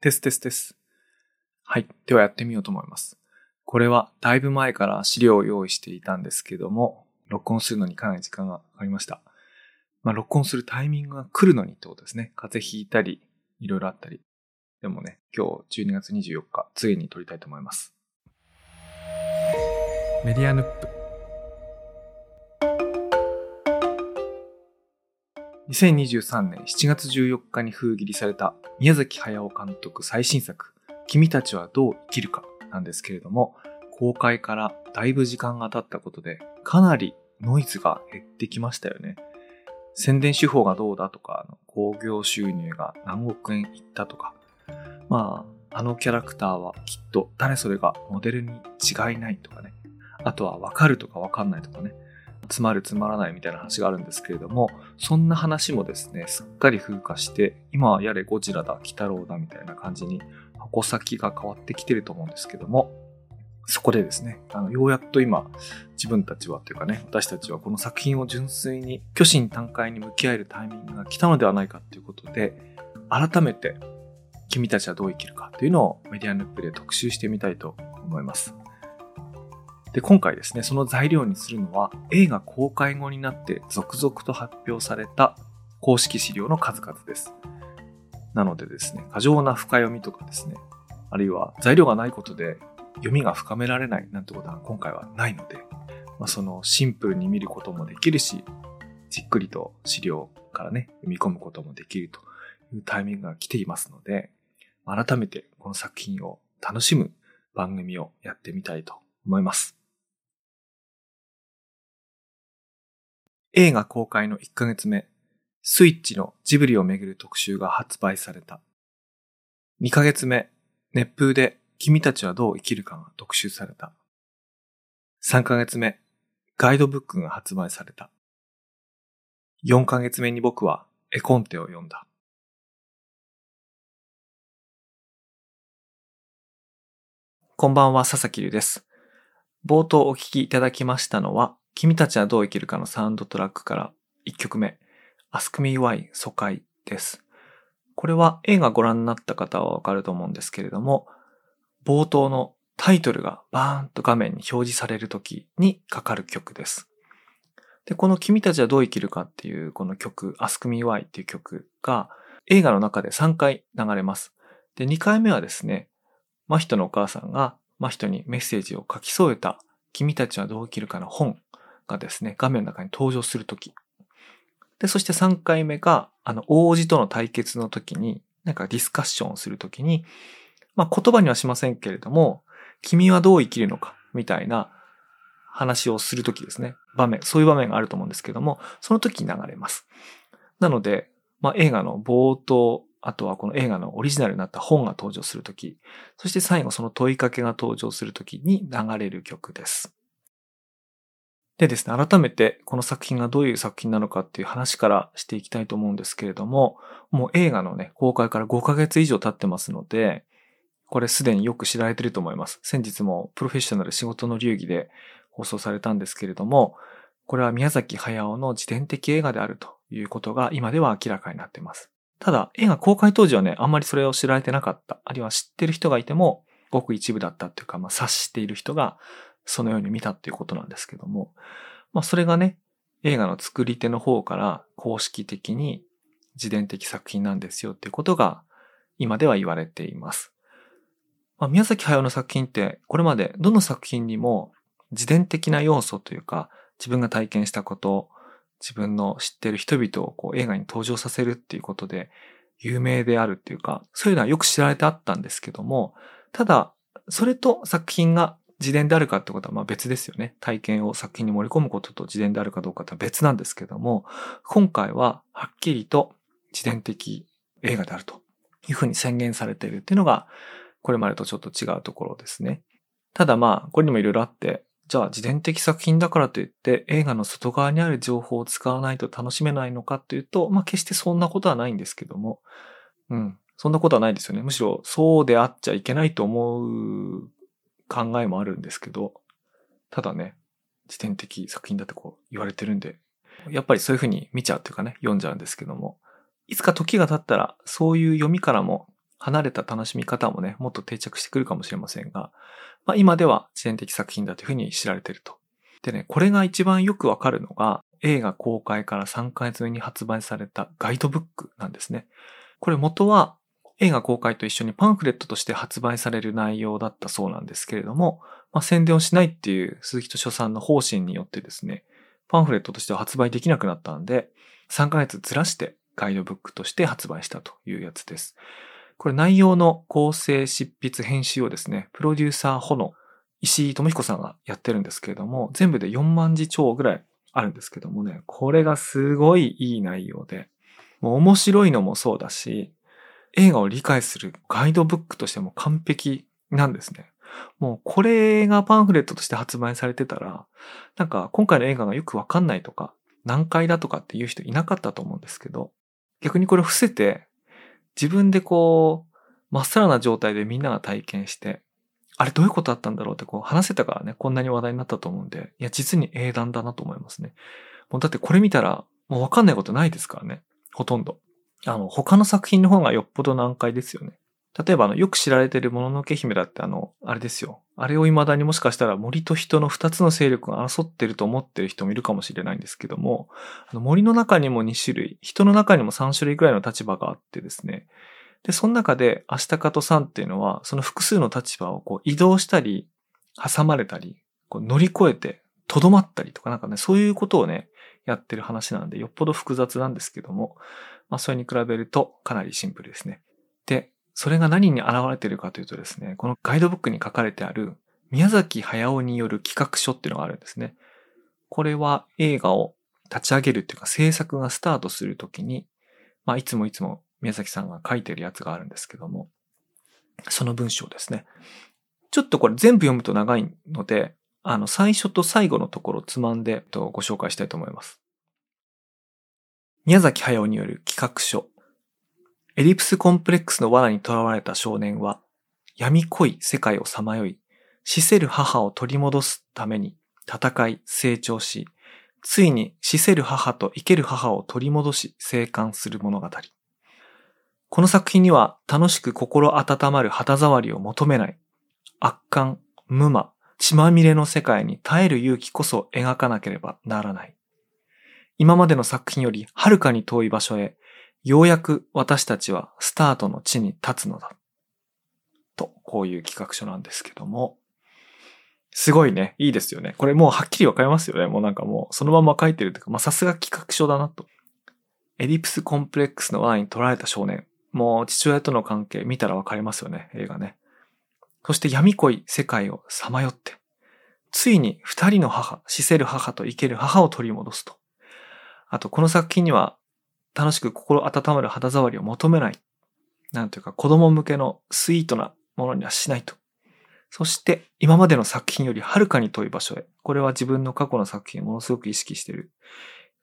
テステステス。はい。ではやってみようと思います。これはだいぶ前から資料を用意していたんですけども、録音するのにかなり時間がかかりました。まあ、録音するタイミングが来るのにってことですね。風邪ひいたり、いろいろあったり。でもね、今日12月24日、ついに撮りたいと思います。メディアヌップ。2023年7月14日に封切りされた宮崎駿監督最新作、君たちはどう生きるかなんですけれども、公開からだいぶ時間が経ったことで、かなりノイズが減ってきましたよね。宣伝手法がどうだとか、興行収入が何億円いったとか、まあ、あのキャラクターはきっと誰それがモデルに違いないとかね。あとはわかるとかわかんないとかね。つまるつまらないみたいな話があるんですけれども、そんな話もですね、すっかり風化して、今はやれゴジラだ、鬼太郎だみたいな感じに、矛先が変わってきてると思うんですけども、そこでですね、あの、ようやっと今、自分たちはというかね、私たちはこの作品を純粋に虚心坦懐に向き合えるタイミングが来たのではないかということで、改めて、君たちはどう生きるかというのをメディアヌップで特集してみたいと思います。で、今回ですね、その材料にするのは映画公開後になって続々と発表された公式資料の数々です。なのでですね、過剰な深読みとかですね、あるいは材料がないことで読みが深められないなんてことは今回はないので、まあ、そのシンプルに見ることもできるし、じっくりと資料からね、読み込むこともできるというタイミングが来ていますので、改めてこの作品を楽しむ番組をやってみたいと思います。映画公開の1ヶ月目、スイッチのジブリをめぐる特集が発売された。2ヶ月目、熱風で君たちはどう生きるかが特集された。3ヶ月目、ガイドブックが発売された。4ヶ月目に僕は絵コンテを読んだ。こんばんは、佐々木隆です。冒頭お聞きいただきましたのは、君たちはどう生きるかのサウンドトラックから1曲目、Ask Me Why 疎開です。これは映画ご覧になった方はわかると思うんですけれども、冒頭のタイトルがバーンと画面に表示される時にかかる曲です。で、この君たちはどう生きるかっていうこの曲、Ask Me Why っていう曲が映画の中で3回流れます。で、2回目はですね、真人のお母さんが真人にメッセージを書き添えた君たちはどう生きるかの本がですね、画面の中に登場するとき。で、そして3回目が、あの、王子との対決の時に、なんかディスカッションをするときに、まあ言葉にはしませんけれども、君はどう生きるのか、みたいな話をするときですね。場面、そういう場面があると思うんですけども、その時に流れます。なので、まあ映画の冒頭、あとはこの映画のオリジナルになった本が登場するとき、そして最後その問いかけが登場するときに流れる曲です。でですね、改めてこの作品がどういう作品なのかっていう話からしていきたいと思うんですけれども、もう映画のね、公開から5ヶ月以上経ってますので、これすでによく知られてると思います。先日もプロフェッショナル仕事の流儀で放送されたんですけれども、これは宮崎駿の自伝的映画であるということが今では明らかになっています。ただ、映画公開当時はね、あんまりそれを知られてなかった。あるいは知ってる人がいても、ごく一部だったっていうか、まあ、察している人がそのように見たっていうことなんですけども、まあ、それがね、映画の作り手の方から公式的に自伝的作品なんですよっていうことが今では言われています。まあ、宮崎駿の作品ってこれまでどの作品にも自伝的な要素というか自分が体験したこと、自分の知ってる人々をこう映画に登場させるっていうことで有名であるっていうか、そういうのはよく知られてあったんですけども、ただ、それと作品が自伝であるかってことはまあ別ですよね。体験を作品に盛り込むことと自伝であるかどうかって別なんですけども、今回ははっきりと自伝的映画であるというふうに宣言されているっていうのが、これまでとちょっと違うところですね。ただまあ、これにもいろいろあって、じゃあ自伝的作品だからといって映画の外側にある情報を使わないと楽しめないのかというと、まあ決してそんなことはないんですけども、うん、そんなことはないですよね。むしろそうであっちゃいけないと思う考えもあるんですけど、ただね、自伝的作品だってこう言われてるんで、やっぱりそういうふうに見ちゃうというかね、読んじゃうんですけども、いつか時が経ったらそういう読みからも離れた楽しみ方もね、もっと定着してくるかもしれませんが、まあ、今では自伝的作品だというふうに知られていると。でね、これが一番よくわかるのが、映画公開から3ヶ月目に発売されたガイドブックなんですね。これ元は映画公開と一緒にパンフレットとして発売される内容だったそうなんですけれども、まあ、宣伝をしないっていう鈴木敏夫さんの方針によってですね、パンフレットとしては発売できなくなったんで、3ヶ月ずらしてガイドブックとして発売したというやつです。これ内容の構成、執筆、編集をですね、プロデューサー補の石井智彦さんがやってるんですけれども、全部で4万字超ぐらいあるんですけどもね、これがすごいいい内容で、もう面白いのもそうだし、映画を理解するガイドブックとしても完璧なんですね。もうこれがパンフレットとして発売されてたら、なんか今回の映画がよくわかんないとか、難解だとかっていう人いなかったと思うんですけど、逆にこれ伏せて、自分でこう、まっさらな状態でみんなが体験して、あれどういうことあったんだろうってこう話せたからね、こんなに話題になったと思うんで、いや、実に英断だなと思いますね。もうだってこれ見たら、もうわかんないことないですからね。ほとんど。あの、他の作品の方がよっぽど難解ですよね。例えば、あの、よく知られてるもののけ姫だってあの、あれですよ。あれを未だにもしかしたら森と人の二つの勢力が争ってると思ってる人もいるかもしれないんですけども、あの森の中にも2種類、人の中にも3種類くらいの立場があってですね。で、その中で、アシタカとサンっていうのは、その複数の立場をこう移動したり、挟まれたり、こう乗り越えて、とどまったりとかなんかね、そういうことをね、やってる話なんで、よっぽど複雑なんですけども、まあ、それに比べるとかなりシンプルですね。で、それが何に現れているかというとですね、このガイドブックに書かれてある宮崎駿による企画書っていうのがあるんですね。これは映画を立ち上げるっていうか制作がスタートするときに、まあいつもいつも宮崎さんが書いてるやつがあるんですけども、その文章ですね。ちょっとこれ全部読むと長いので、あの最初と最後のところをつまんでご紹介したいと思います。宮崎駿による企画書。エリプスコンプレックスの罠に囚われた少年は、闇濃い世界をさまよい、死せる母を取り戻すために戦い、成長し、ついに死せる母と生ける母を取り戻し生還する物語。この作品には楽しく心温まる肌触りを求めない、圧巻、無魔、血まみれの世界に耐える勇気こそ描かなければならない。今までの作品よりはるかに遠い場所へ、ようやく私たちはスタートの地に立つのだ。と、こういう企画書なんですけども、すごいね、いいですよね。これもうはっきりわかりますよね。もうなんかもうそのまま書いてるというか、まあさすが企画書だなと。エディプスコンプレックスの罠に取られた少年。もう父親との関係見たらわかりますよね、映画ね。そして闇濃い世界をさまよって、ついに二人の母、死せる母と生ける母を取り戻すと。あと、この作品には楽しく心温まる肌触りを求めない。なんていうか、子供向けのスイートなものにはしないと。そして、今までの作品よりはるかに遠い場所へ。これは自分の過去の作品をものすごく意識してる、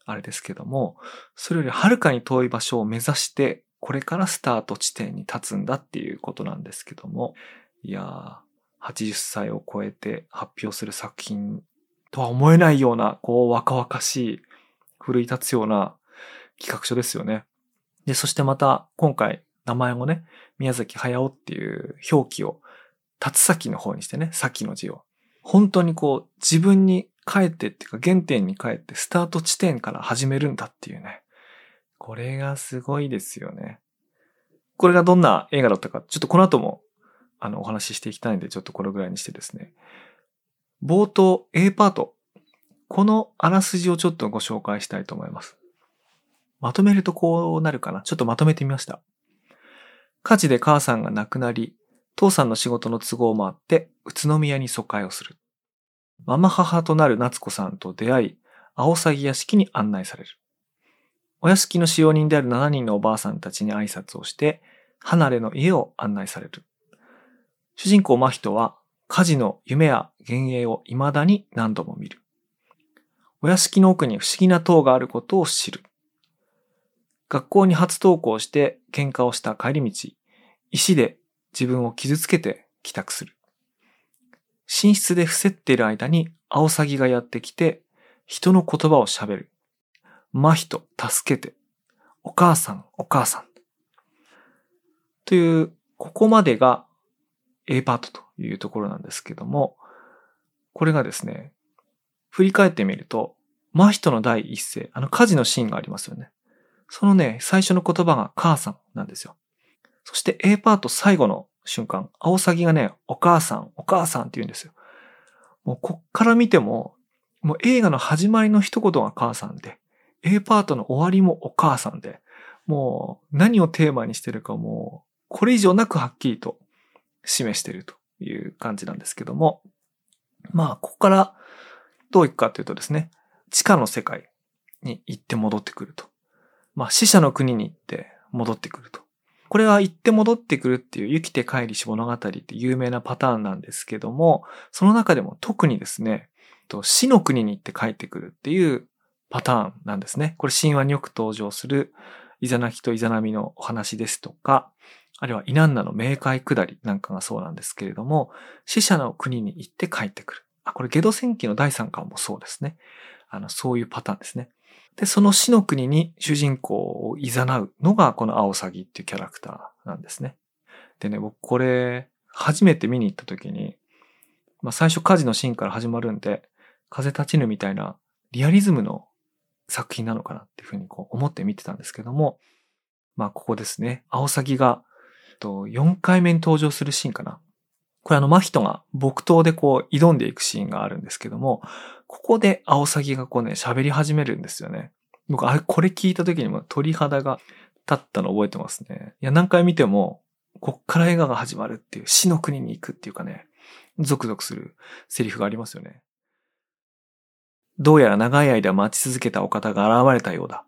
あれですけども、それよりはるかに遠い場所を目指して、これからスタート地点に立つんだっていうことなんですけども、いやー、80歳を超えて発表する作品とは思えないような、こう、若々しい奮い立つような企画書ですよね。で、そしてまた今回名前もね、宮崎駿っていう表記を立つ先の方にしてね、先の字を。本当にこう自分に帰ってっていうか原点に帰ってスタート地点から始めるんだっていうね。これがすごいですよね。これがどんな映画だったか、ちょっとこの後もあのお話ししていきたいんで、ちょっとこれぐらいにしてですね。冒頭 A パートこのあらすじをちょっとご紹介したいと思います。まとめるとこうなるかな？ちょっとまとめてみました。火事で母さんが亡くなり、父さんの仕事の都合もあって宇都宮に疎開をする。ママ母となる夏子さんと出会い、青鷺屋敷に案内される。お屋敷の使用人である7人のおばあさんたちに挨拶をして、離れの家を案内される。主人公真人は火事の夢や幻影を未だに何度も見る。お屋敷の奥に不思議な塔があることを知る。学校に初登校して喧嘩をした帰り道、石で自分を傷つけて帰宅する。寝室で伏せっている間にアオサギがやってきて人の言葉を喋る。真人、助けて。お母さん、お母さん。というここまでが A パートというところなんですけども、これがですね、振り返ってみると、真人の第一声、あの火事のシーンがありますよね。そのね、最初の言葉が母さんなんですよ。そして A パート最後の瞬間、アオサギがね、お母さん、お母さんって言うんですよ。もうこっから見ても、もう映画の始まりの一言が母さんで、A パートの終わりもお母さんで、もう何をテーマにしてるかもう、これ以上なくはっきりと示してるという感じなんですけども、まあ、ここからどういくかというとですね、地下の世界に行って戻ってくると。まあ、死者の国に行って戻ってくると。これは行って戻ってくるっていう生きて帰りし物語って有名なパターンなんですけども、その中でも特にですね、死の国に行って帰ってくるっていうパターンなんですね。これ神話によく登場するイザナキとイザナミのお話ですとか、あるいはイナンナの冥界下りなんかがそうなんですけれども、死者の国に行って帰ってくる。あ、これゲド戦記の第3巻もそうですね。あの、そういうパターンですね。で、その死の国に主人公を誘うのがこのアオサギっていうキャラクターなんですね。でね、僕これ、初めて見に行った時に、まあ最初火事のシーンから始まるんで、風立ちぬみたいなリアリズムの作品なのかなっていうふうにこう思って見てたんですけども、まあここですね、アオサギが4回目に登場するシーンかな。これあの、真人が木刀でこう挑んでいくシーンがあるんですけども、ここでアオサギがこうね、喋り始めるんですよね。僕、あれ、これ聞いた時にも鳥肌が立ったの覚えてますね。いや、何回見ても、こっから映画が始まるっていう、死の国に行くっていうかね、ゾクゾクするセリフがありますよね。どうやら長い間待ち続けたお方が現れたようだ。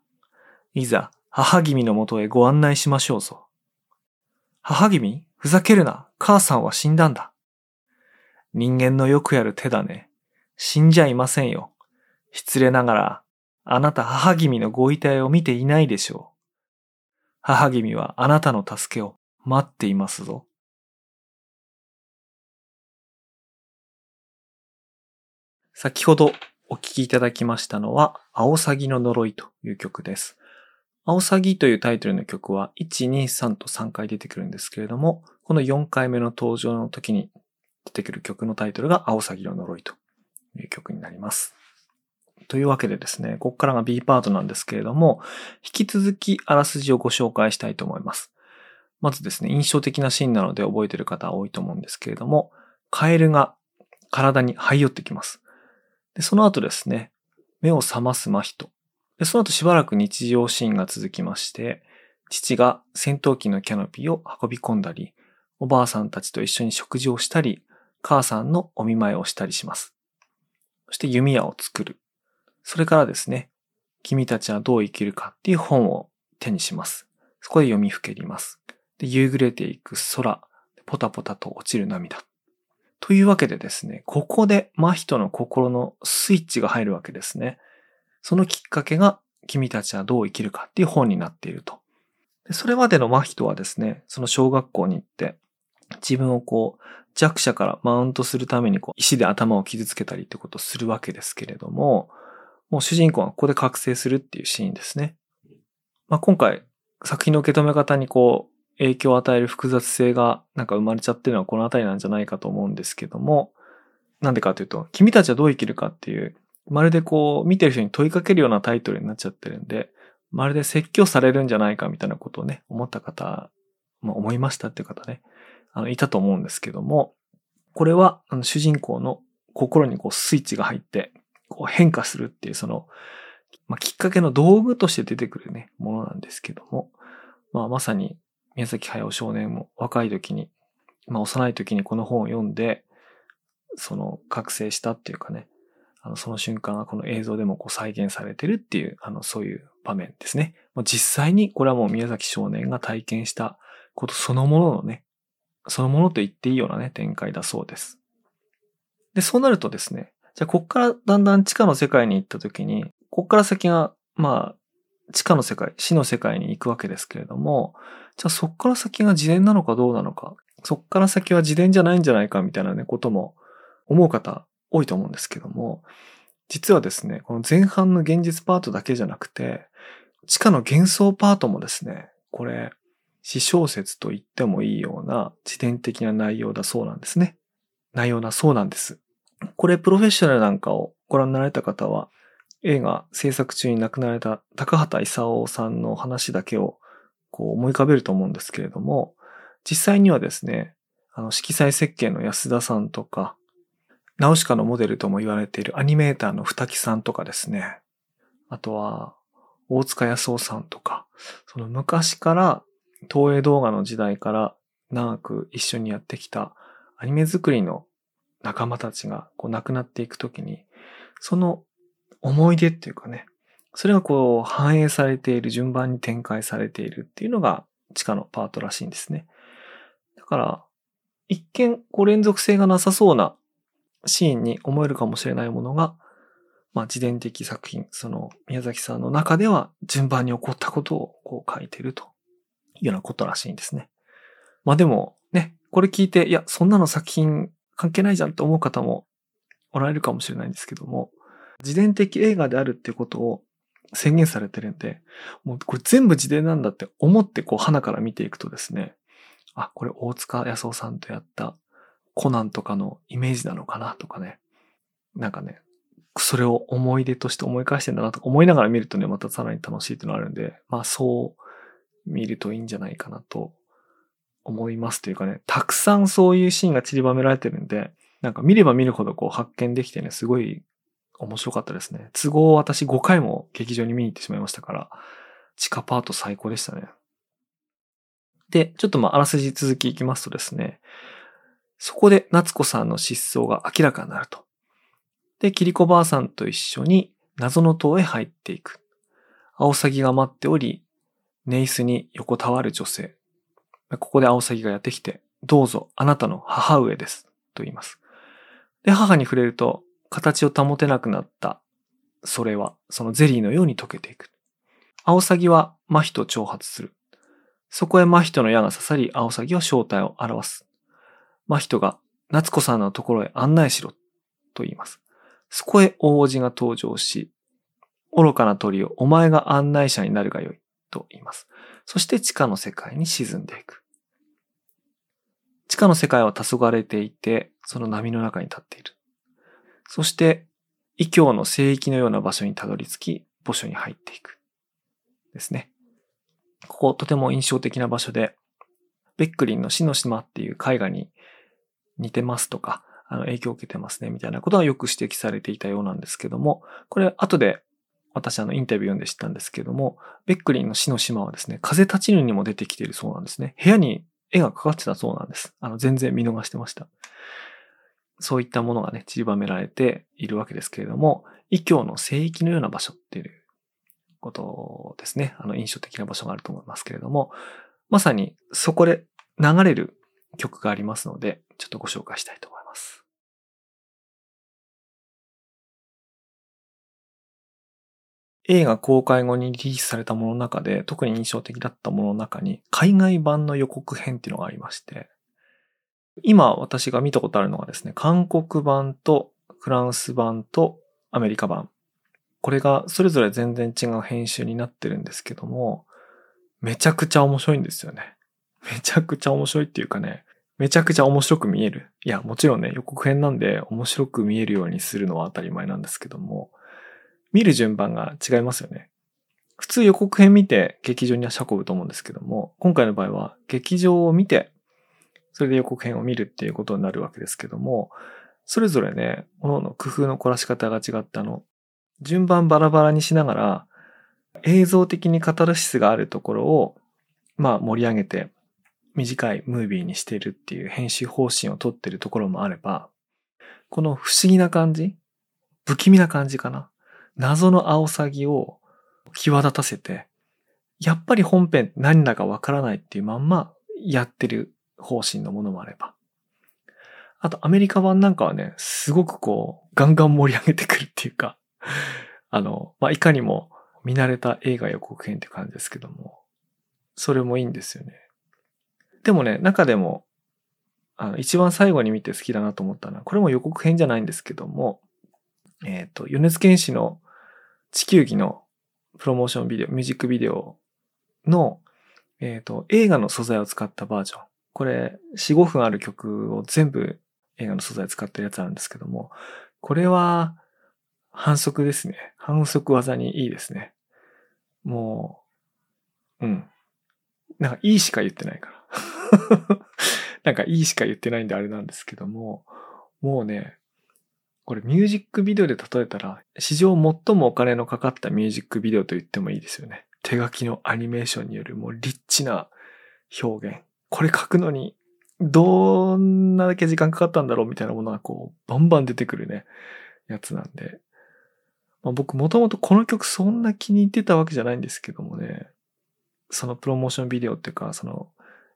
いざ、母君のもとへご案内しましょうぞ。母君？ふざけるな。母さんは死んだんだ。人間のよくやる手だね。死んじゃいませんよ。失礼ながら、あなた母君のご遺体を見ていないでしょう。母君はあなたの助けを待っていますぞ。先ほどお聴きいただきましたのは、アオサギの呪いという曲です。アオサギというタイトルの曲は1、2、3と3回出てくるんですけれども、この4回目の登場の時に出てくる曲のタイトルがアオサギの呪いという曲になります。というわけでですね、ここからが B パートなんですけれども、引き続きあらすじをご紹介したいと思います。まずですね、印象的なシーンなので覚えている方多いと思うんですけれども、カエルが体に這い寄ってきます。でその後ですね、目を覚ます真人。で、その後しばらく日常シーンが続きまして、父が戦闘機のキャノピーを運び込んだり、おばあさんたちと一緒に食事をしたり、母さんのお見舞いをしたりします。そして弓矢を作る。それからですね、君たちはどう生きるかっていう本を手にします。そこで読みふけります。で、夕暮れていく空、ポタポタと落ちる涙。というわけでですね、ここで真人の心のスイッチが入るわけですね。そのきっかけが君たちはどう生きるかっていう本になっていると。でそれまでの真人はですね、その小学校に行って、自分をこう弱者からマウントするためにこう石で頭を傷つけたりってことをするわけですけれども、もう主人公がここで覚醒するっていうシーンですね。まあ、今回作品の受け止め方にこう影響を与える複雑性がなんか生まれちゃってるのはこの辺りなんじゃないかと思うんですけども、なんでかというと、君たちはどう生きるかっていうまるでこう、見てる人に問いかけるようなタイトルになっちゃってるんで、まるで説教されるんじゃないかみたいなことをね、思った方、まあ、思いましたっていう方ね、あの、いたと思うんですけども、これは、あの、主人公の心にこう、スイッチが入って、こう、変化するっていう、その、まあ、きっかけの道具として出てくるね、ものなんですけども、まあ、まさに、宮崎駿少年も若い時に、まあ、幼い時にこの本を読んで、その、覚醒したっていうかね、あの、その瞬間がこの映像でもこう再現されてるっていう、あの、そういう場面ですね。実際にこれはもう宮崎少年が体験したことそのもののね、そのものと言っていいようなね、展開だそうです。で、そうなるとですね、じゃあこっからだんだん地下の世界に行った時に、こっから先が、まあ、地下の世界、死の世界に行くわけですけれども、じゃあそっから先が自伝なのかどうなのか、そっから先は自伝じゃないんじゃないかみたいなね、ことも思う方多いと思うんですけども、実はですね、この前半の現実パートだけじゃなくて、地下の幻想パートもですね、これ、詩小説と言ってもいいような自伝的な内容だそうなんですね。内容だそうなんです。これプロフェッショナルなんかをご覧になられた方は映画制作中に亡くなられた高畑勲さんの話だけをこう思い浮かべると思うんですけれども、実際にはですね、あの色彩設計の安田さんとか、ナウシカのモデルとも言われているアニメーターの二木さんとかですね、あとは大塚康夫さんとか、その昔から東映動画の時代から長く一緒にやってきたアニメ作りの仲間たちがこう亡くなっていくときに、その思い出っていうかね、それがこう反映されている順番に展開されているっていうのが地下のパートらしいんですね。だから、一見こう連続性がなさそうなシーンに思えるかもしれないものが、まあ自伝的作品、その宮崎さんの中では順番に起こったことをこう書いてるというようなことらしいんですね。まあでもね、これ聞いて、いや、そんなの作品関係ないじゃんって思う方もおられるかもしれないんですけども、自伝的映画であるっていうことを宣言されてるんで、もうこれ全部自伝なんだって思ってこう花から見ていくとですね、あ、これ大塚康夫さんとやったコナンとかのイメージなのかなとかね、なんかね、それを思い出として思い返してんだなとか思いながら見るとね、またさらに楽しいっていうのがあるんで、まあそう見るといいんじゃないかなと思いますというかね、たくさんそういうシーンが散りばめられてるんで、なんか見れば見るほどこう発見できてね、すごい面白かったですね。都合私5回も劇場に見に行ってしまいましたから、地下パート最高でしたね。で、ちょっとまあ、あらすじ続きいきますとですね、そこで夏子さんの失踪が明らかになると。で、キリコばあさんと一緒に謎の塔へ入っていく。アオサギが待っており、ネイスに横たわる女性。ここでアオサギがやってきて、どうぞあなたの母上です。と言います。で、母に触れると、形を保てなくなったそれは、そのゼリーのように溶けていく。アオサギは真人を挑発する。そこへ真人の矢が刺さり、アオサギは正体を表す。真人が、夏子さんのところへ案内しろ、と言います。そこへ大王子が登場し、愚かな鳥をお前が案内者になるがよい、と言います。そして地下の世界に沈んでいく。地下の世界は黄昏れていて、その波の中に立っている。そして、異教の聖域のような場所にたどり着き、墓所に入っていく。ですね。ここ、とても印象的な場所で、ベックリンの死の島っていう絵画に似てますとか、あの、影響を受けてますね、みたいなことはよく指摘されていたようなんですけども、これ、後で私あのインタビュー読んで知ったんですけども、ベックリンの死の島はですね、風立ちぬにも出てきているそうなんですね。部屋に絵がかかってたそうなんです。あの、全然見逃してました。そういったものがね、散りばめられているわけですけれども、異教の聖域のような場所っていうことですね。あの、印象的な場所があると思いますけれども、まさにそこで流れる曲がありますので、ちょっとご紹介したいと思います。映画公開後にリリースされたものの中で特に印象的だったものの中に海外版の予告編っていうのがありまして、今私が見たことあるのがですね、韓国版とフランス版とアメリカ版。これがそれぞれ全然違う編集になってるんですけども、めちゃくちゃ面白いんですよね。めちゃくちゃ面白いっていうかね、めちゃくちゃ面白く見える。いや、もちろんね、予告編なんで面白く見えるようにするのは当たり前なんですけども、見る順番が違いますよね。普通予告編見て劇場に足運ぶと思うんですけども、今回の場合は劇場を見てそれで予告編を見るっていうことになるわけですけども、それぞれね、各々工夫の凝らし方が違ったの。順番バラバラにしながら、映像的にカタルシスがあるところを、まあ盛り上げて、短いムービーにしてるっていう編集方針をとってるところもあれば、この不思議な感じ不気味な感じかな謎のアオサギを際立たせて、やっぱり本編何だかわからないっていうまんまやってる方針のものもあれば。あとアメリカ版なんかはね、すごくこう、ガンガン盛り上げてくるっていうか、あの、まあ、いかにも見慣れた映画予告編って感じですけども、それもいいんですよね。でもね、中でも、あの、一番最後に見て好きだなと思ったのは、これも予告編じゃないんですけども、えっ、ー、と、米津玄師の地球儀のプロモーションビデオ、ミュージックビデオのえっ、と、映画の素材を使ったバージョン。これ、4、5分ある曲を全部映画の素材使ってるやつあるんですけども、これは反則ですね。反則技にいいですね。もう、うん。なんかいいしか言ってないから。なんかいいしか言ってないんであれなんですけども、もうね、これミュージックビデオで例えたら、史上最もお金のかかったミュージックビデオと言ってもいいですよね。手書きのアニメーションによるもうリッチな表現。これ書くのに、どんなだけ時間かかったんだろうみたいなものがこう、バンバン出てくるね、やつなんで。まあ、僕もともとこの曲そんな気に入ってたわけじゃないんですけどもね、そのプロモーションビデオっていうか、その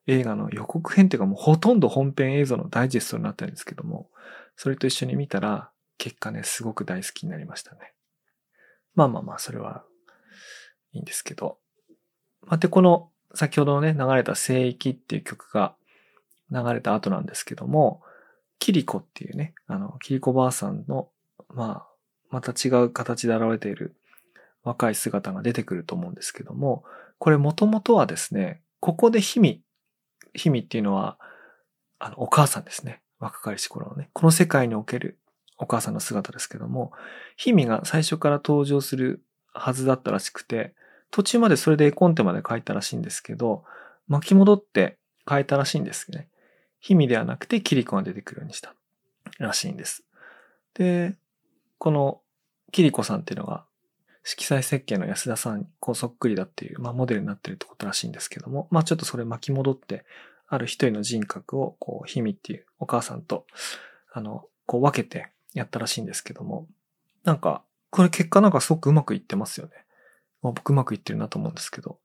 映画の予告編っていうかもうほとんど本編映像のダイジェストになってるんですけども、それと一緒に見たら、結果ね、すごく大好きになりましたね。まあまあまあ、それはいいんですけど。まあ、で、この先ほどのね、流れた聖域っていう曲が流れた後なんですけども、キリコっていうね、あの、キリコばあさんの、まあ、また違う形で現れている若い姿が出てくると思うんですけども、これもともとはですね、ここでヒミ、ヒミっていうのは、あの、お母さんですね。若かりし頃のね、この世界におけるお母さんの姿ですけども、ヒミが最初から登場するはずだったらしくて、途中までそれで絵コンテまで書いたらしいんですけど、巻き戻って書いたらしいんですね。ヒミではなくてキリコが出てくるようにしたらしいんです。で、このキリコさんっていうのが色彩設計の安田さんこうそっくりだっていう、まあ、モデルになってるってことらしいんですけども、まあちょっとそれ巻き戻って、ある一人の人格を、こう、ヒミっていうお母さんと、あの、こう分けてやったらしいんですけども、なんか、これ結果なんかすごくうまくいってますよね。まあ、僕うまくいってるなと思うんですけど。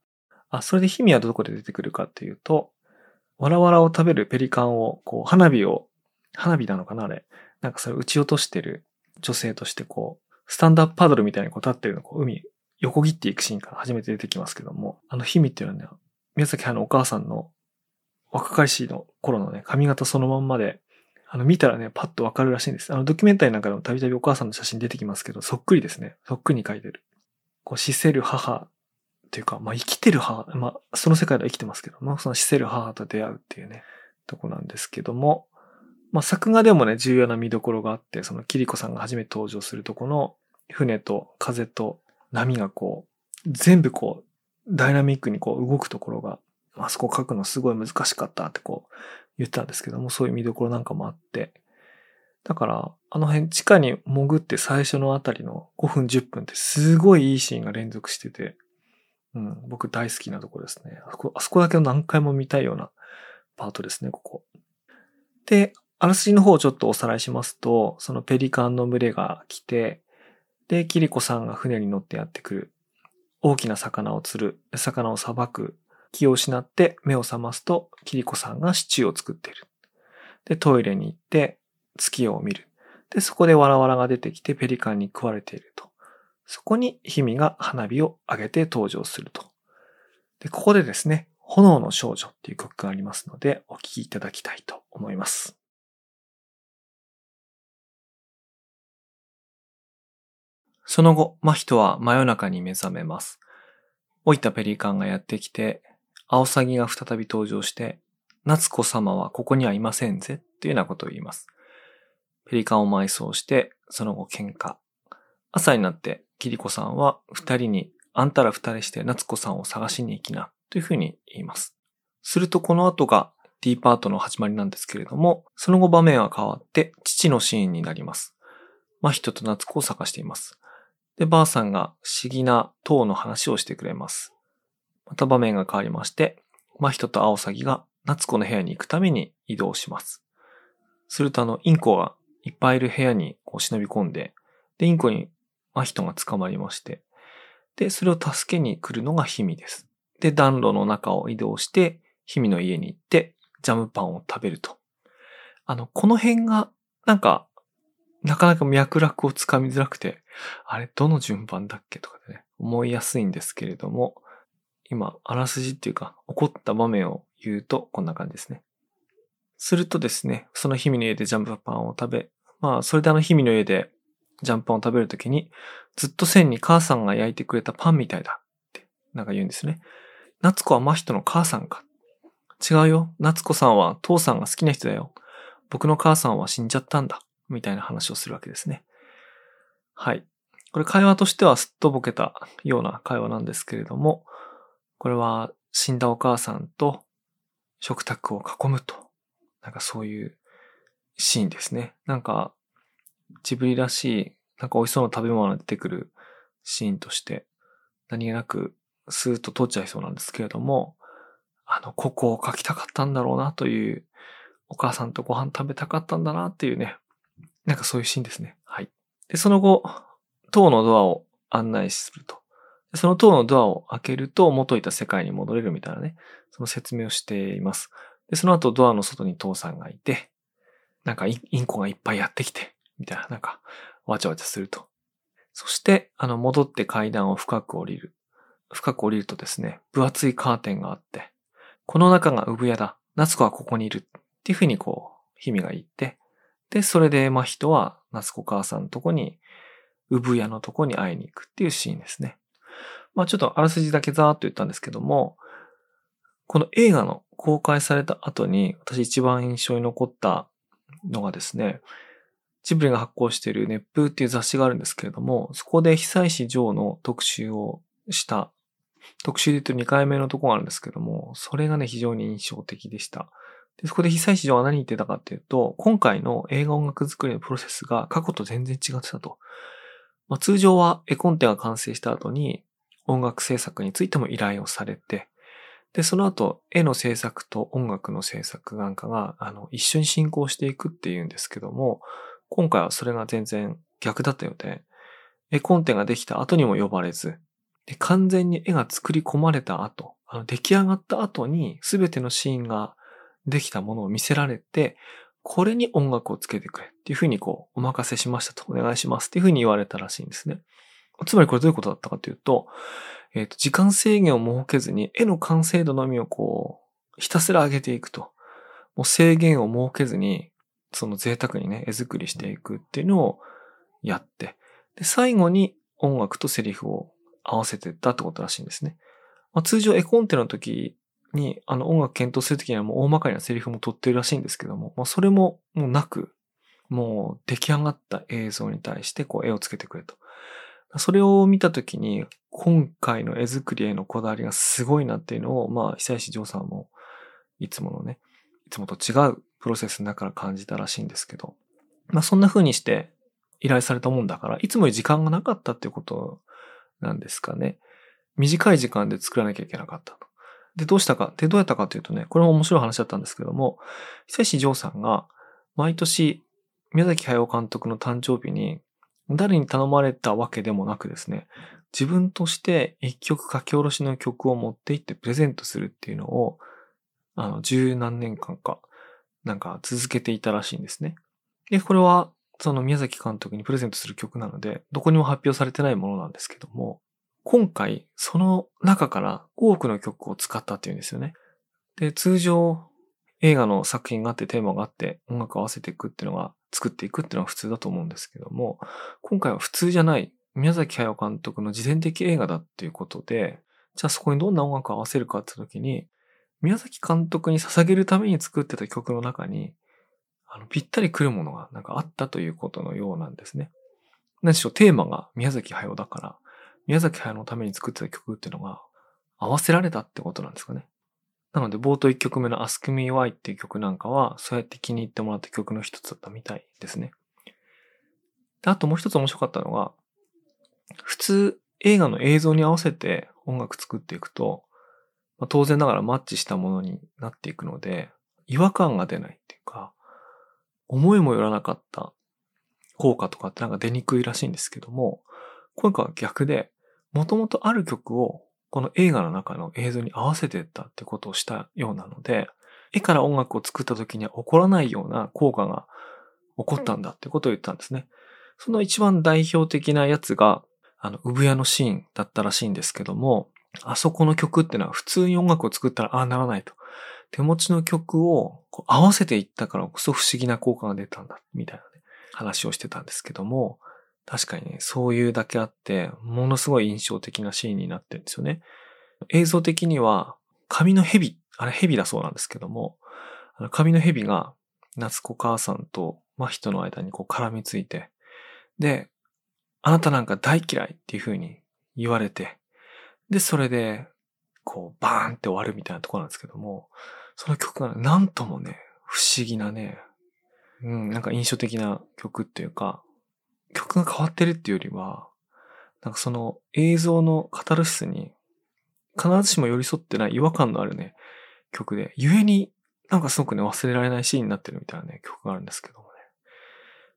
あ、それでヒミはどこで出てくるかっていうと、わらわらを食べるペリカンを、こう、花火を、花火なのかなあれ。なんかそれ撃ち落としてる女性としてこう、スタンダップパドルみたいにこう立ってるの、こう、海、横切っていくシーンから初めて出てきますけども、あのヒミっていうのはね、宮崎駿のお母さんの若かりしの頃のね、髪型そのまんまで、あの、見たらね、パッとわかるらしいんです。あの、ドキュメンタリーなんかでもたびたびお母さんの写真出てきますけど、そっくりですね。そっくりに描いてる。こう、死せる母っていうか、まあ、生きてる母、まあ、その世界では生きてますけど、まあ、その死せる母と出会うっていうね、とこなんですけども、まあ、作画でもね、重要な見どころがあって、そのキリコさんが初めて登場するとこの、船と風と波がこう、全部こう、ダイナミックにこう動くところが、あそこ書くのすごい難しかったってこう言ったんですけども、そういう見どころなんかもあって、だから、あの辺地下に潜って最初のあたりの5分10分ってすごいいいシーンが連続してて、うん、僕大好きなとこですね。あそこ、あそこだけを何回も見たいようなパートですね、ここ。で、あらすじの方をちょっとおさらいしますと、そのペリカンの群れが来て、で、キリコさんが船に乗ってやってくる。大きな魚を釣る。魚をさばく。気を失って目を覚ますと、キリコさんがシチューを作っている。で、トイレに行って月を見る。で、そこでわらわらが出てきてペリカンに食われていると。そこにヒミが花火を上げて登場すると。で、ここでですね、炎の少女っていう曲がありますので、お聴きいただきたいと思います。その後、真人は真夜中に目覚めます。老いたペリカンがやってきて、アオサギが再び登場して、夏子様はここにはいませんぜ、っていうようなことを言います。ペリカンを埋葬して、その後喧嘩。朝になって、キリコさんは二人に、あんたら二人して夏子さんを探しに行きな、というふうに言います。するとこの後が D パートの始まりなんですけれども、その後場面は変わって父のシーンになります。真人と夏子を探しています。で、ばあさんが不思議な塔の話をしてくれます。また場面が変わりまして、真人とアオサギが夏子の部屋に行くために移動します。するとあの、インコがいっぱいいる部屋にこう忍び込んで、で、インコに真人が捕まりまして、で、それを助けに来るのがヒミです。で、暖炉の中を移動して、ヒミの家に行って、ジャムパンを食べると。あの、この辺が、なんか、なかなか脈絡をつかみづらくて、あれ、どの順番だっけとかでね、思いやすいんですけれども、今、あらすじっていうか、起こった場面を言うと、こんな感じですね。するとですね、その日々の家でジャンプパンを食べ、まあ、それであの日々の家でジャンパンを食べるときに、ずっと線に母さんが焼いてくれたパンみたいだって、なんか言うんですね。夏子は真人の母さんか。違うよ。夏子さんは父さんが好きな人だよ。僕の母さんは死んじゃったんだ。みたいな話をするわけですね。はい。これ会話としてはすっとぼけたような会話なんですけれども、これは死んだお母さんと食卓を囲むと。なんかそういうシーンですね。なんかジブリらしい、なんか美味しそうな食べ物が出てくるシーンとして、何気なくスーッと通っちゃいそうなんですけれども、あの、ここを書きたかったんだろうなという、お母さんとご飯食べたかったんだなっていうね、なんかそういうシーンですね。はい。で、その後、塔のドアを案内すると。その塔のドアを開けると元いた世界に戻れるみたいなね、その説明をしています。で、その後ドアの外に父さんがいて、なんかインコがいっぱいやってきて、みたいな、なんか、わちゃわちゃすると。そして、あの、戻って階段を深く降りる。深く降りるとですね、分厚いカーテンがあって、この中が産屋だ。夏子はここにいる。っていうふうにこう、日々が言って、で、それで、ま人は夏子母さんのとこに、産屋のとこに会いに行くっていうシーンですね。まあちょっとあらすじだけざーっと言ったんですけども、この映画の公開された後に私一番印象に残ったのがですね、ジブリが発行している熱風っていう雑誌があるんですけれども、そこで久石譲の特集をした特集で言うと2回目のとこがあるんですけども、それがね、非常に印象的でした。でそこで被災市場は何言ってたかっていうと、今回の映画音楽作りのプロセスが過去と全然違ってたと。まあ、通常は絵コンテが完成した後に音楽制作についても依頼をされて、で、その後、絵の制作と音楽の制作なんかが、あの、一緒に進行していくっていうんですけども、今回はそれが全然逆だったようで、絵コンテができた後にも呼ばれず、で、完全に絵が作り込まれた後、あの出来上がった後に全てのシーンができたものを見せられて、これに音楽をつけてくれっていうふうにこう、お任せしましたと、お願いしますっていうふうに言われたらしいんですね。つまりこれどういうことだったかというと、えっ、ー、と、時間制限を設けずに絵の完成度のみをこう、ひたすら上げていくと。もう制限を設けずに、その贅沢にね、絵作りしていくっていうのをやって、で、最後に音楽とセリフを合わせてったってことらしいんですね。まあ、通常絵コンテの時に、あの音楽検討するときにはもう大まかなセリフも取ってるらしいんですけども、まあ、それももうなく、もう出来上がった映像に対してこう絵をつけてくれと。それを見たときに、今回の絵作りへのこだわりがすごいなっていうのを、まあ、久石譲さんも、いつものね、いつもと違うプロセスの中から感じたらしいんですけど、まあ、そんな風にして依頼されたもんだから、いつもより時間がなかったっていうことなんですかね。短い時間で作らなきゃいけなかったと。で、どうしたか。で、どうやったかというとね、これも面白い話だったんですけども、久石譲さんが毎年宮崎駿監督の誕生日に誰に頼まれたわけでもなくですね、自分として一曲書き下ろしの曲を持って行ってプレゼントするっていうのを、あの、十何年間か、なんか続けていたらしいんですね。で、これはその宮崎監督にプレゼントする曲なので、どこにも発表されてないものなんですけども、今回、その中から多くの曲を使ったっていうんですよね。で、通常、映画の作品があってテーマがあって音楽を合わせていくっていうのが、作っていくっていうのは普通だと思うんですけども、今回は普通じゃない、宮崎駿監督の自伝的映画だっていうことで、じゃあそこにどんな音楽を合わせるかって時に、宮崎監督に捧げるために作ってた曲の中に、あの、ぴったり来るものがなんかあったということのようなんですね。何でしょう、テーマが宮崎駿だから、宮崎駿のために作ってた曲っていうのが合わせられたってことなんですかね。なので、冒頭1曲目の Ask Me Why っていう曲なんかは、そうやって気に入ってもらった曲の一つだったみたいですね。であともう一つ面白かったのが、普通映画の映像に合わせて音楽作っていくと、まあ、当然ながらマッチしたものになっていくので、違和感が出ないっていうか、思いもよらなかった効果とかってなんか出にくいらしいんですけども、今回は逆で、もともとある曲をこの映画の中の映像に合わせてったってことをしたようなので、絵から音楽を作った時には起こらないような効果が起こったんだってことを言ったんですね。その一番代表的なやつが、あの、産屋のシーンだったらしいんですけども、あそこの曲ってのは普通に音楽を作ったらああならないと。手持ちの曲を合わせていったからこそ不思議な効果が出たんだ、みたいなね、話をしてたんですけども、確かにね、そういうだけあって、ものすごい印象的なシーンになってるんですよね。映像的には、髪の蛇、あれ蛇だそうなんですけども、あの髪の蛇が夏子母さんと真人の間にこう絡みついて、で、あなたなんか大嫌いっていう風に言われて、で、それで、こう、バーンって終わるみたいなとこなんですけども、その曲がなんともね、不思議なね、うん、なんか印象的な曲っていうか、曲が変わってるっていうよりは、なんかその映像のカタルシスに必ずしも寄り添ってない違和感のあるね、曲で、故になんかすごくね、忘れられないシーンになってるみたいなね、曲があるんですけどもね。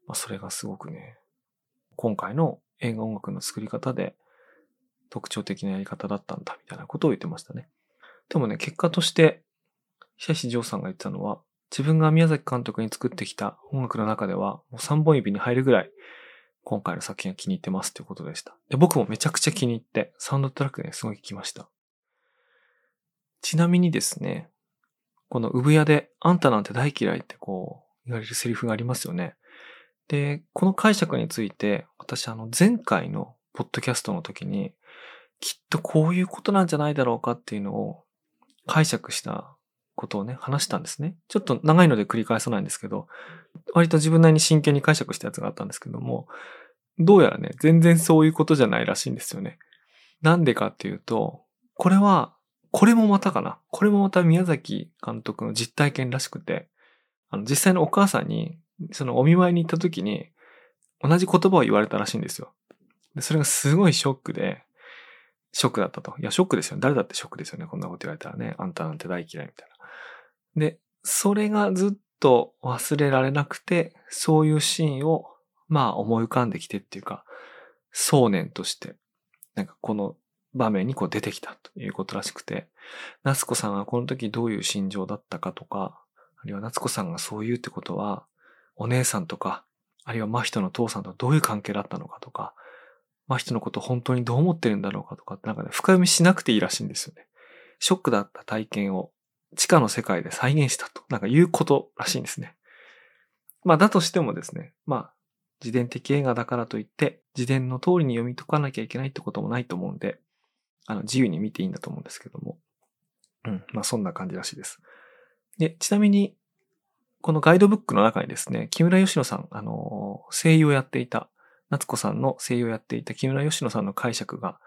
まあそれがすごくね、今回の映画音楽の作り方で特徴的なやり方だったんだみたいなことを言ってましたね。でもね、結果として、久石譲さんが言ってたのは、自分が宮崎監督に作ってきた音楽の中では、もう3本指に入るぐらい、今回の作品が気に入ってますということでした。で、僕もめちゃくちゃ気に入って、サウンドトラックね、すごい聞きました。ちなみにですね、この産屋で、あんたなんて大嫌いってこう、言われるセリフがありますよね。で、この解釈について、私あの前回のポッドキャストの時に、きっとこういうことなんじゃないだろうかっていうのを解釈したことをね、話したんですね。ちょっと長いので繰り返さないんですけど、割と自分なりに真剣に解釈したやつがあったんですけども、どうやらね、全然そういうことじゃないらしいんですよね。なんでかっていうと、これは、これもまたかな。これもまた宮崎監督の実体験らしくて、あの、実際のお母さんに、そのお見舞いに行った時に、同じ言葉を言われたらしいんですよ。でそれがすごいショックで、ショックだったと。いや、ショックですよね。誰だってショックですよね。こんなこと言われたらね。あんたなんて大嫌いみたいな。で、それがずっと忘れられなくて、そういうシーンを、まあ思い浮かんできてっていうか、想念として、なんかこの場面にこう出てきたということらしくて、夏子さんがこの時どういう心情だったかとか、あるいは夏子さんがそう言うってことは、お姉さんとか、あるいは真人の父さんとどういう関係だったのかとか、真人のこと本当にどう思ってるんだろうかとかってなんかね、深読みしなくていいらしいんですよね。ショックだった体験を地下の世界で再現したと、なんか言うことらしいんですね。まあだとしてもですね、まあ自伝的映画だからといって、自伝の通りに読み解かなきゃいけないってこともないと思うんで、あの自由に見ていいんだと思うんですけども。うん、まあそんな感じらしいです。で、ちなみに、このガイドブックの中にですね、木村義乃さん、あの、声優をやっていた夏子さんの声優をやっていた木村義乃さんの解釈が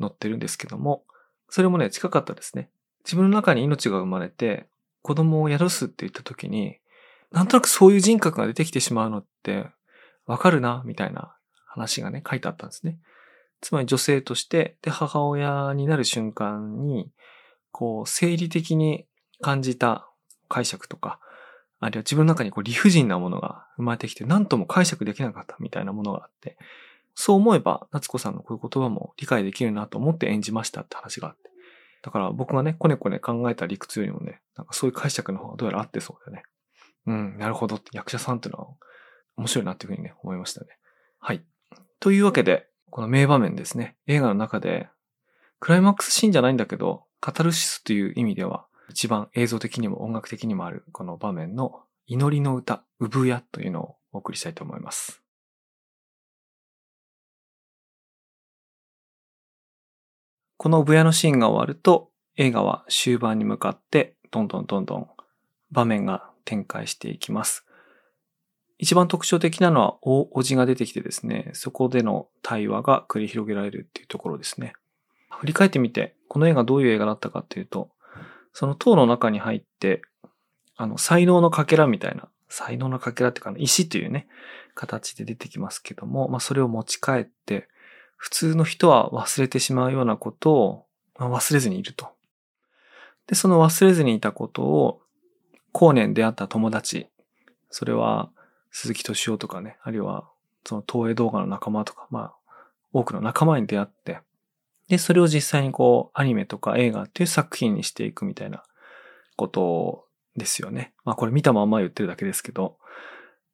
載ってるんですけども、それもね、近かったですね。自分の中に命が生まれて、子供を宿すって言った時に、なんとなくそういう人格が出てきてしまうのって、わかるな、みたいな話がね、書いてあったんですね。つまり女性として、で、母親になる瞬間に、こう、生理的に感じた解釈とか、あるいは自分の中にこう理不尽なものが生まれてきて、何とも解釈できなかったみたいなものがあって、そう思えば、夏子さんのこういう言葉も理解できるなと思って演じましたって話があって。だから僕がね、こねこね考えた理屈よりもね、なんかそういう解釈の方がどうやらあってそうだよね。うん、なるほどって役者さんっていうのは面白いなっていうふうにね、思いましたね。はい。というわけで、この名場面ですね。映画の中で、クライマックスシーンじゃないんだけど、カタルシスという意味では、一番映像的にも音楽的にもあるこの場面の祈りの歌、産屋というのをお送りしたいと思います。この産屋のシーンが終わると映画は終盤に向かってどんどんどんどん場面が展開していきます。一番特徴的なのは大おじが出てきてですね、そこでの対話が繰り広げられるっていうところですね。振り返ってみて、この映画どういう映画だったかっていうと、その塔の中に入って、あの、才能のかけらみたいな、才能のかけらっていうか、石というね、形で出てきますけども、まあそれを持ち帰って、普通の人は忘れてしまうようなことを、まあ、忘れずにいると。で、その忘れずにいたことを、後年出会った友達、それは鈴木敏夫とかね、あるいはその東映動画の仲間とか、まあ、多くの仲間に出会って、で、それを実際にこう、アニメとか映画っていう作品にしていくみたいなことですよね。まあこれ見たまんま言ってるだけですけど。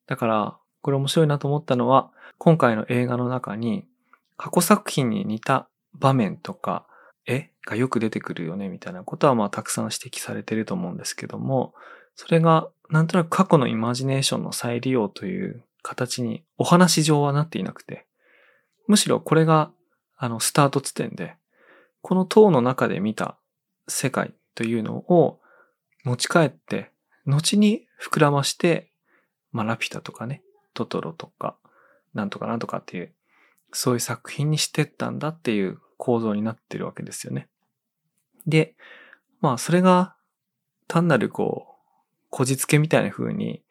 だから、これ面白いなと思ったのは、今回の映画の中に、過去作品に似た場面とか、絵がよく出てくるよね、みたいなことはまあたくさん指摘されてると思うんですけども、それがなんとなく過去のイマジネーションの再利用という形にお話上はなっていなくて、むしろこれがあの、スタート地点で、この塔の中で見た世界というのを持ち帰って、後に膨らまして、まあ、ラピュタとかね、トトロとか、なんとかなんとかっていう、そういう作品にしてったんだっていう構造になってるわけですよね。で、まあそれが単なるこう、こじつけみたいな風に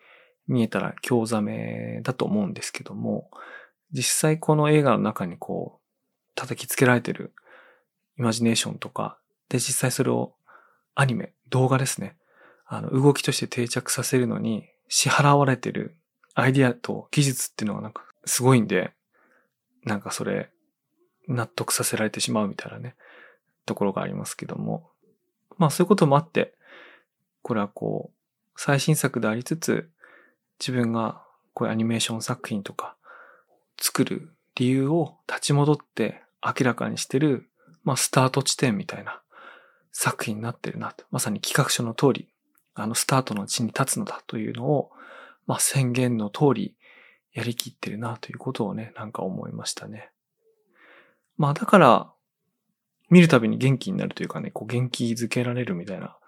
見えたら興ざめだと思うんですけども、実際この映画の中にこう、叩きつけられてるイマジネーションとか、で実際それをアニメ、動画ですね。あの、動きとして定着させるのに支払われてるアイディアと技術っていうのがなんかすごいんで、なんかそれ、納得させられてしまうみたいなね、ところがありますけども。まあそういうこともあって、これはこう、最新作でありつつ、自分がこういうアニメーション作品とか作る理由を立ち戻って明らかにしてる、まあスタート地点みたいな作品になってるなと。まさに企画書の通り、あのスタートの地に立つのだというのを、まあ宣言の通りやりきってるなということをね、なんか思いましたね。まあだから、見るたびに元気になるというかね、こう元気づけられるみたいな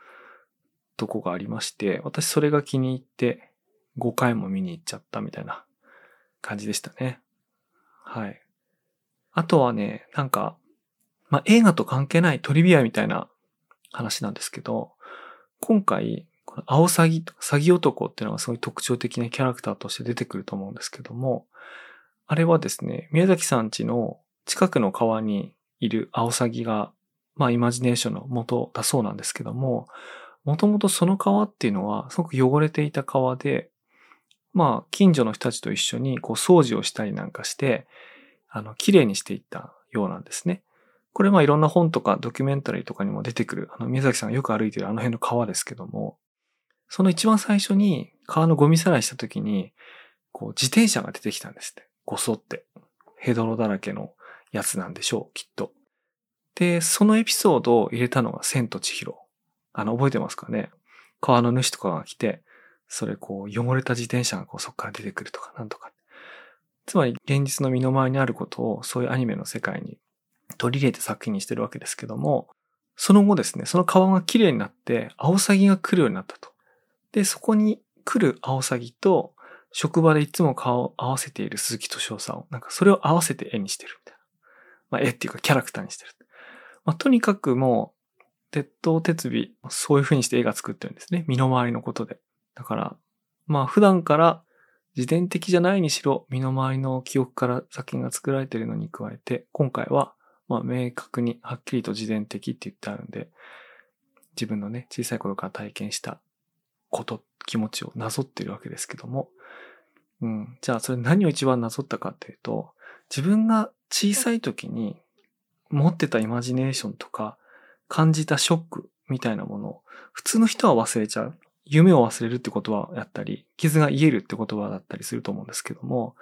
とこがありまして、私それが気に入って5回も見に行っちゃったみたいな感じでしたね。はい。あとはね、なんか、まあ、映画と関係ないトリビアみたいな話なんですけど、今回、この青サギ、サギ男っていうのがすごい特徴的なキャラクターとして出てくると思うんですけども、あれはですね、宮崎さん家の近くの川にいるアオサギが、まあイマジネーションの元だそうなんですけども、もともとその川っていうのはすごく汚れていた川で、まあ近所の人たちと一緒にこう掃除をしたりなんかして、あの、綺麗にしていったようなんですね。これまあいろんな本とかドキュメンタリーとかにも出てくる、あの宮崎さんがよく歩いてるあの辺の川ですけども、その一番最初に川のゴミさらいした時に、こう自転車が出てきたんですって。ごそって。ヘドロだらけのやつなんでしょう、きっと。で、そのエピソードを入れたのが千と千尋。あの、覚えてますかね？川の主とかが来て、それこう、汚れた自転車がこうそこから出てくるとか、なんとか。つまり、現実の身の回りにあることを、そういうアニメの世界に取り入れて作品にしてるわけですけども、その後ですね、その川が綺麗になって、アオサギが来るようになったと。で、そこに来るアオサギと、職場でいつも顔を合わせている鈴木敏夫さんを、なんかそれを合わせて絵にしてるみたいな。まあ、絵っていうかキャラクターにしてる。まあ、とにかくもう、鉄頭鉄尾、そういう風にして絵が作ってるんですね。身の回りのことで。だから、まあ普段から自伝的じゃないにしろ、身の回りの記憶から作品が作られているのに加えて、今回は、まあ明確にはっきりと自伝的って言ってあるんで、自分のね、小さい頃から体験したこと、気持ちをなぞってるわけですけども、うん。じゃあ、それ何を一番なぞったかっていうと、自分が小さい時に持ってたイマジネーションとか、感じたショックみたいなものを、普通の人は忘れちゃう。夢を忘れるって言葉やったり、傷が癒えるって言葉だったりすると思うんですけども、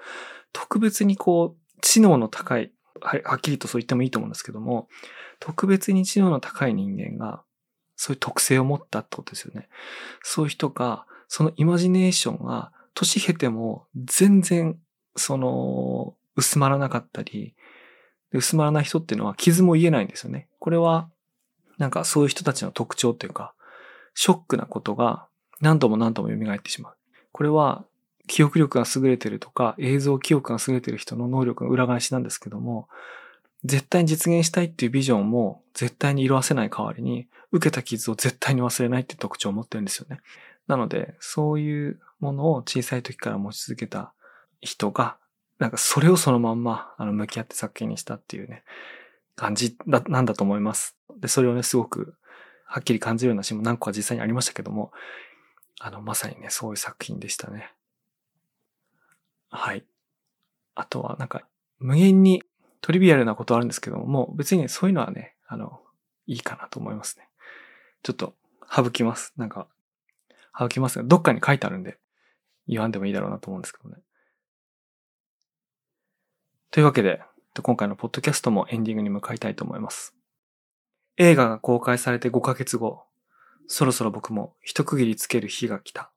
特別にこう、知能の高い、はっきりとそう言ってもいいと思うんですけども、特別に知能の高い人間が、そういう特性を持ったってことですよね。そういう人が、そのイマジネーションが、年経ても全然、その、薄まらなかったり、薄まらない人っていうのは傷も癒えないんですよね。これは、なんかそういう人たちの特徴というか、ショックなことが何度も何度も蘇ってしまう。これは、記憶力が優れてるとか、映像記憶が優れてる人の能力の裏返しなんですけども、絶対に実現したいっていうビジョンも絶対に色あせない代わりに、受けた傷を絶対に忘れないっていう特徴を持ってるんですよね。なので、そういうものを小さい時から持ち続けた人が、なんかそれをそのまんま、あの、向き合って作品にしたっていうね、感じだ、なんだと思います。で、それをね、すごく、はっきり感じるようなシーンも何個か実際にありましたけども、あの、まさにね、そういう作品でしたね。はい。あとは、なんか、無限にトリビアルなことあるんですけども、もう別にそういうのはね、あの、いいかなと思いますね。ちょっと、省きます。なんか、省きますが、どっかに書いてあるんで、言わんでもいいだろうなと思うんですけどね。というわけで、今回のポッドキャストもエンディングに向かいたいと思います。映画が公開されて5ヶ月後、そろそろ僕も一区切りつける日が来た。